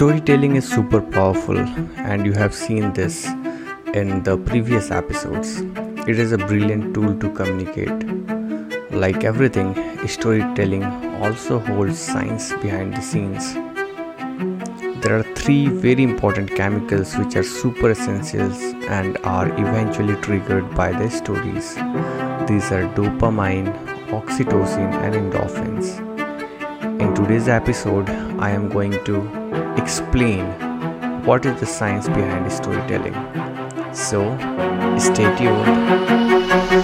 Storytelling is super powerful, and you have seen this in the previous episodes. It is a brilliant tool to communicate. Like everything, storytelling also holds science behind the scenes. There are three very important chemicals which are super essentials and are eventually triggered by the stories. These are dopamine, oxytocin, and endorphins. In today's episode, I am going to explain what is the science behind storytelling. So, stay tuned.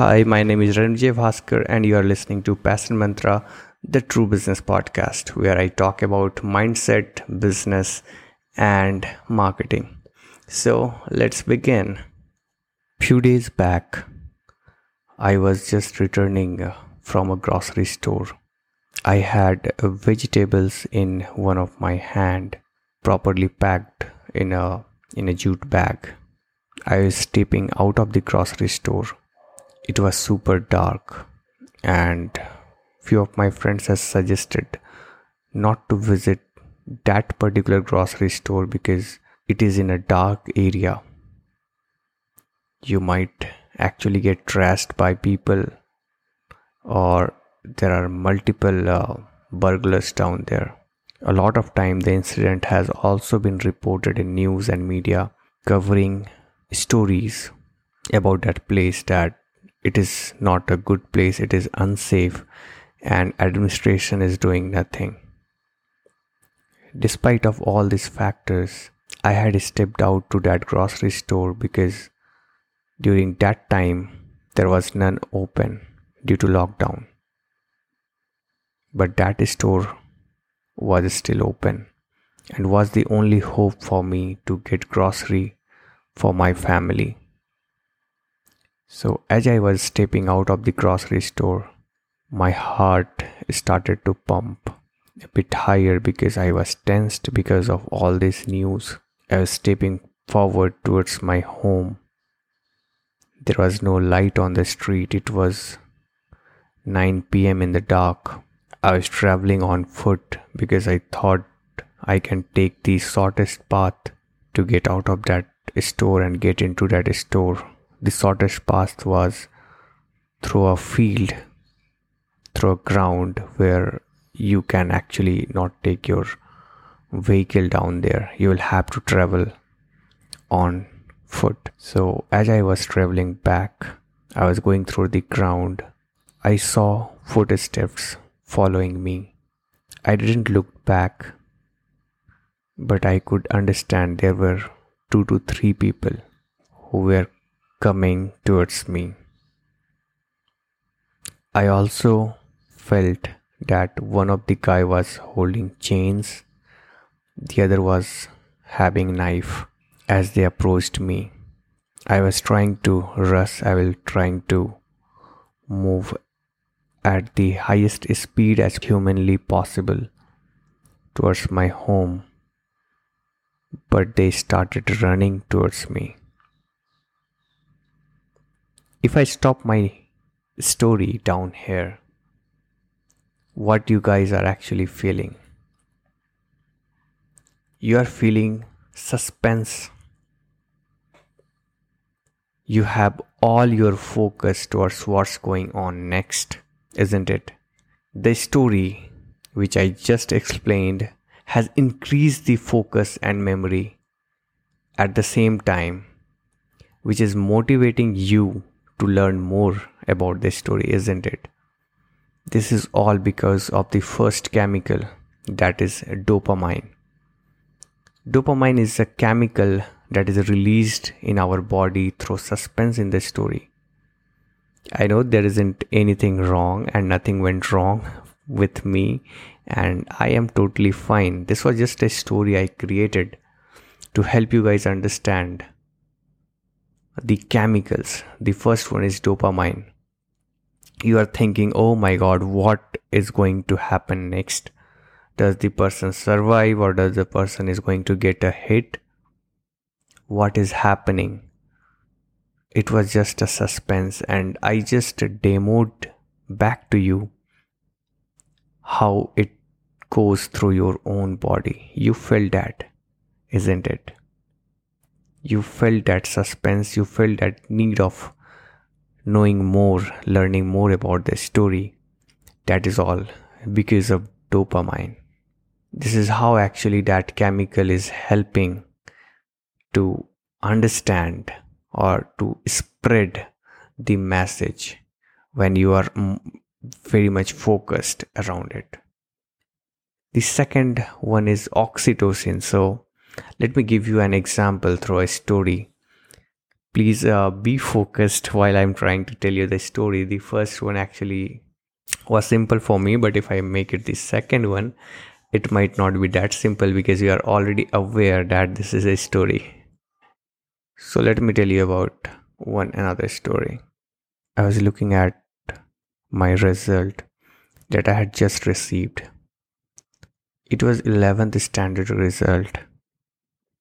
Hi, my name is Ranjay Bhaskar, and you are listening to Passion Mantra, the True Business Podcast, where I talk about mindset, business, and marketing. So let's begin. Few days back, I was just returning uh, from a grocery store. I had uh, vegetables in one of my hand, properly packed in a in a jute bag. I was stepping out of the grocery store. It was super dark, and few of my friends has suggested not to visit that particular grocery store because it is in a dark area. You might actually get trashed by people, or there are multiple uh, burglars down there. A lot of time, the incident has also been reported in news and media covering stories about that place that it is not a good place, it is unsafe, and administration is doing nothing. Despite of all these factors, I had stepped out to that grocery store because during that time there was none open due to lockdown. But that store was still open and was the only hope for me to get grocery for my family. So, as I was stepping out of the grocery store, my heart started to pump a bit higher because I was tensed because of all this news. I was stepping forward towards my home. There was no light on the street. It was 9 pm in the dark. I was traveling on foot because I thought I can take the shortest path to get out of that store and get into that store. The shortest path was through a field, through a ground where you can actually not take your vehicle down there. You will have to travel on foot. So, as I was traveling back, I was going through the ground. I saw footsteps following me. I didn't look back, but I could understand there were two to three people who were coming towards me. I also felt that one of the guy was holding chains the other was having knife as they approached me. I was trying to rush i was trying to move at the highest speed as humanly possible towards my home but they started running towards me. If i stop my story down here what you guys are actually feeling. You are feeling suspense. You have all your focus towards what's going on next, isn't it? The story, which I just explained, has increased the focus and memory at the same time, which is motivating you to learn more about this story, isn't it? This is all because of the first chemical that is dopamine. Dopamine is a chemical that is released in our body through suspense in the story. I know there isn't anything wrong and nothing went wrong with me, and I am totally fine. This was just a story I created to help you guys understand the chemicals. The first one is dopamine you are thinking, oh my god, what is going to happen next? does the person survive or does the person is going to get a hit? What is happening? It was just a suspense and i just demoed back to you how it goes through your own body. You felt that isn't it? You felt that suspense. You felt that need of knowing more learning more about the story that is all because of dopamine this is how actually that chemical is helping to understand or to spread the message when you are mm, very much focused around it. The second one is oxytocin. So, let me give you an example through a story. Please uh, be focused while I'm trying to tell you the story. The first one actually was simple for me, but if I make it the second one, it might not be that simple because you are already aware that this is a story. So let me tell you about one another story. I was looking at my result that I had just received. It was 11th standard result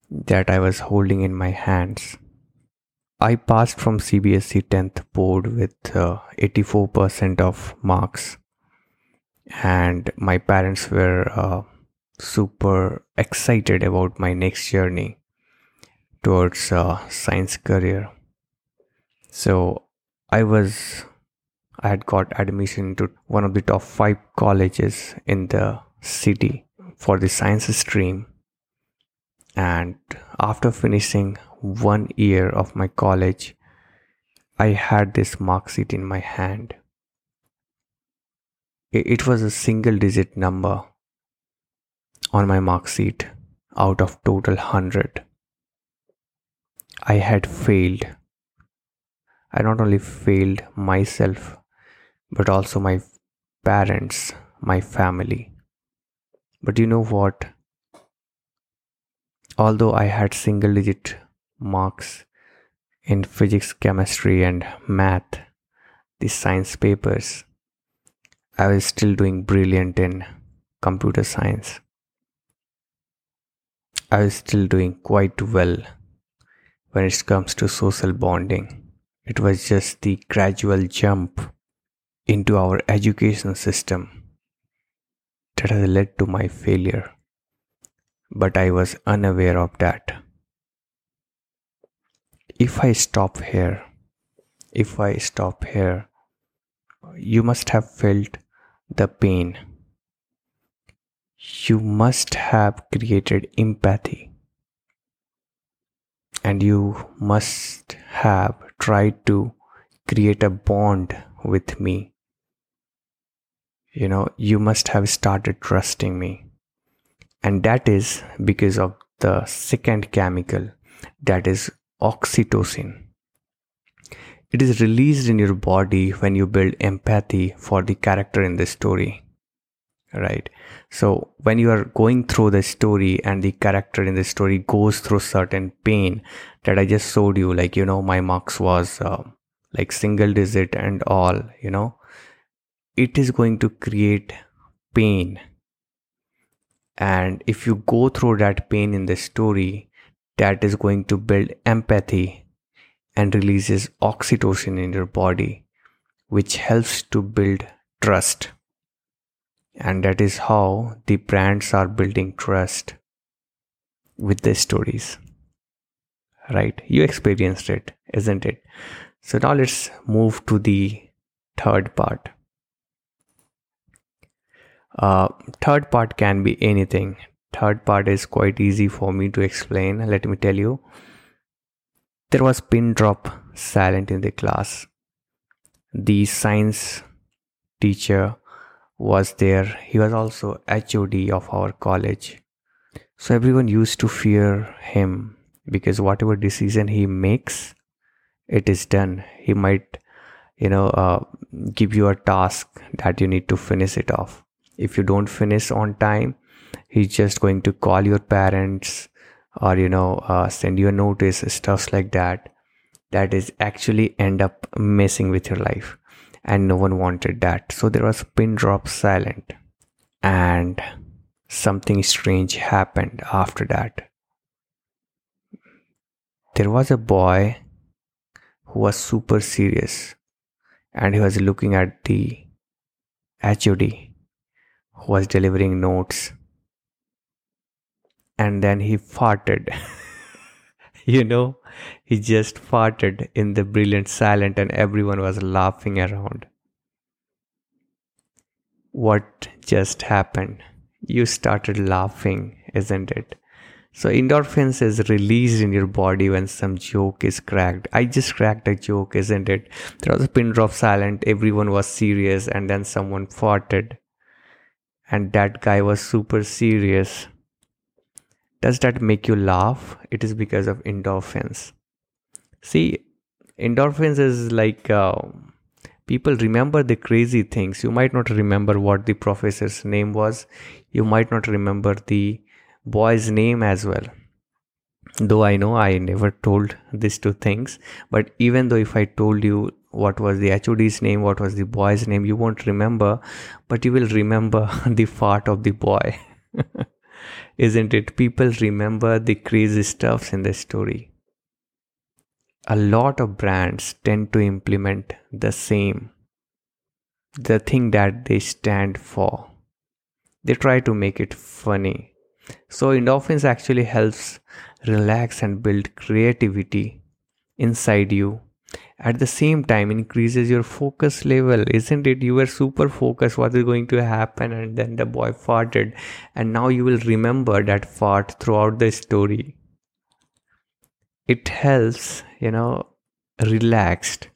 that I was holding in my hands. I passed from CBSE 10th board with uh, 84% of marks and my parents were uh, super excited about my next journey towards a science career. So I was I had got admission to one of the top five colleges in the city for the science stream. And after finishing one year of my college, I had this mark sheet in my hand. It was a single digit number on my mark sheet out of total 100. I had failed. I not only failed myself, but also my parents, my family. But you know what? Although I had single digit marks in physics, chemistry, and math, the science papers, I was still doing brilliant in computer science. I was still doing quite well when it comes to social bonding. It was just the gradual jump into our education system that has led to my failure. But I was unaware of that. If I stop here, if I stop here, you must have felt the pain. You must have created empathy and you must have tried to create a bond with me. You know, you must have started trusting me. And that is because of the second chemical, that is oxytocin. It is released in your body when you build empathy for the character in the story right so when you are going through the story and the character in the story goes through certain pain that i just showed you like you know my marks was uh, like single digit and all you know it is going to create pain and if you go through that pain in the story that is going to build empathy and releases oxytocin in your body which helps to build trust and that is how the brands are building trust with their stories. Right? You experienced it, isn't it? So now let's move to the third part. Uh, third part can be anything. Third part is quite easy for me to explain. Let me tell you. There was pin drop silent in the class. The science teacher was there. He was also HOD of our college. So everyone used to fear him because whatever decision he makes, it is done. He might, you know, uh, give you a task that you need to finish it off. If you don't finish on time, he's just going to call your parents or, you know, uh, send you a notice, stuff like that. That is actually end up messing with your life and no one wanted that so there was pin drop silent and something strange happened after that. There was a boy who was super serious and he was looking at the HOD who was delivering notes and then he farted. you know, he just farted in the brilliant silence and everyone was laughing around. What just happened? You started laughing, isn't it? So endorphins is released in your body when some joke is cracked. I just cracked a joke, isn't it? There was a pin drop silent, everyone was serious, and then someone farted. And that guy was super serious. Does that make you laugh? It is because of endorphins. See, endorphins is like uh, people remember the crazy things. You might not remember what the professor's name was. You might not remember the boy's name as well though i know i never told these two things but even though if i told you what was the HOD's name, what was the boy's name, you won't remember, but you will remember the fart of the boy. Isn't it? People remember the crazy stuffs in the story. A lot of brands tend to implement the same, the thing that they stand for. They try to make it funny, so endorphins actually helps relax and build creativity inside you. At the same time, increases your focus level, isn't it? You were super focused, what is going to happen, and then the boy farted, and now you will remember that fart throughout the story. It helps, you know, relaxed.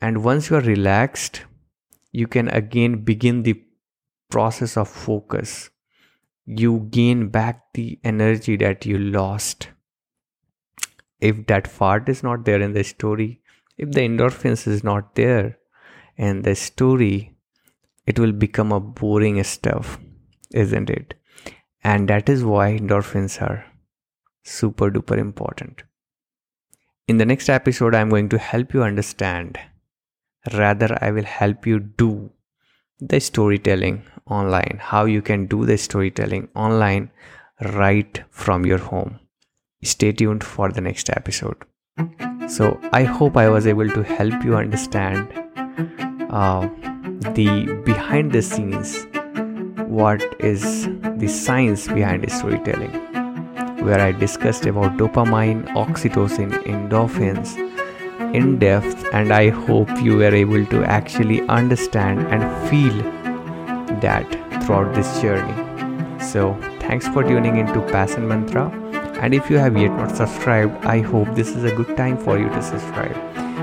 And once you are relaxed, you can again begin the process of focus you gain back the energy that you lost. If that fart is not there in the story, if the endorphins is not there and the story, it will become a boring stuff, isn't it? And that is why endorphins are super duper important. In the next episode, I'm going to help you understand. Rather, I will help you do the storytelling online, how you can do the storytelling online right from your home. Stay tuned for the next episode. So, I hope I was able to help you understand uh, the behind the scenes, what is the science behind storytelling, where I discussed about dopamine, oxytocin, endorphins in depth, and I hope you were able to actually understand and feel that throughout this journey. So, thanks for tuning into Passion Mantra. And if you have yet not subscribed, I hope this is a good time for you to subscribe.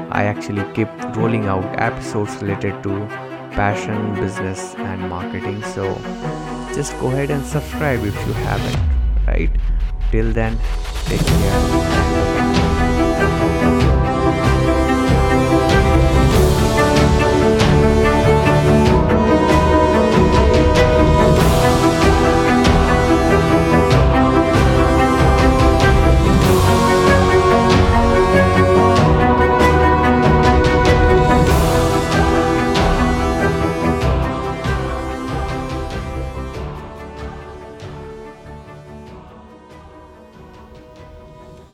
I actually keep rolling out episodes related to passion, business, and marketing. So, just go ahead and subscribe if you haven't, right? Till then, take care.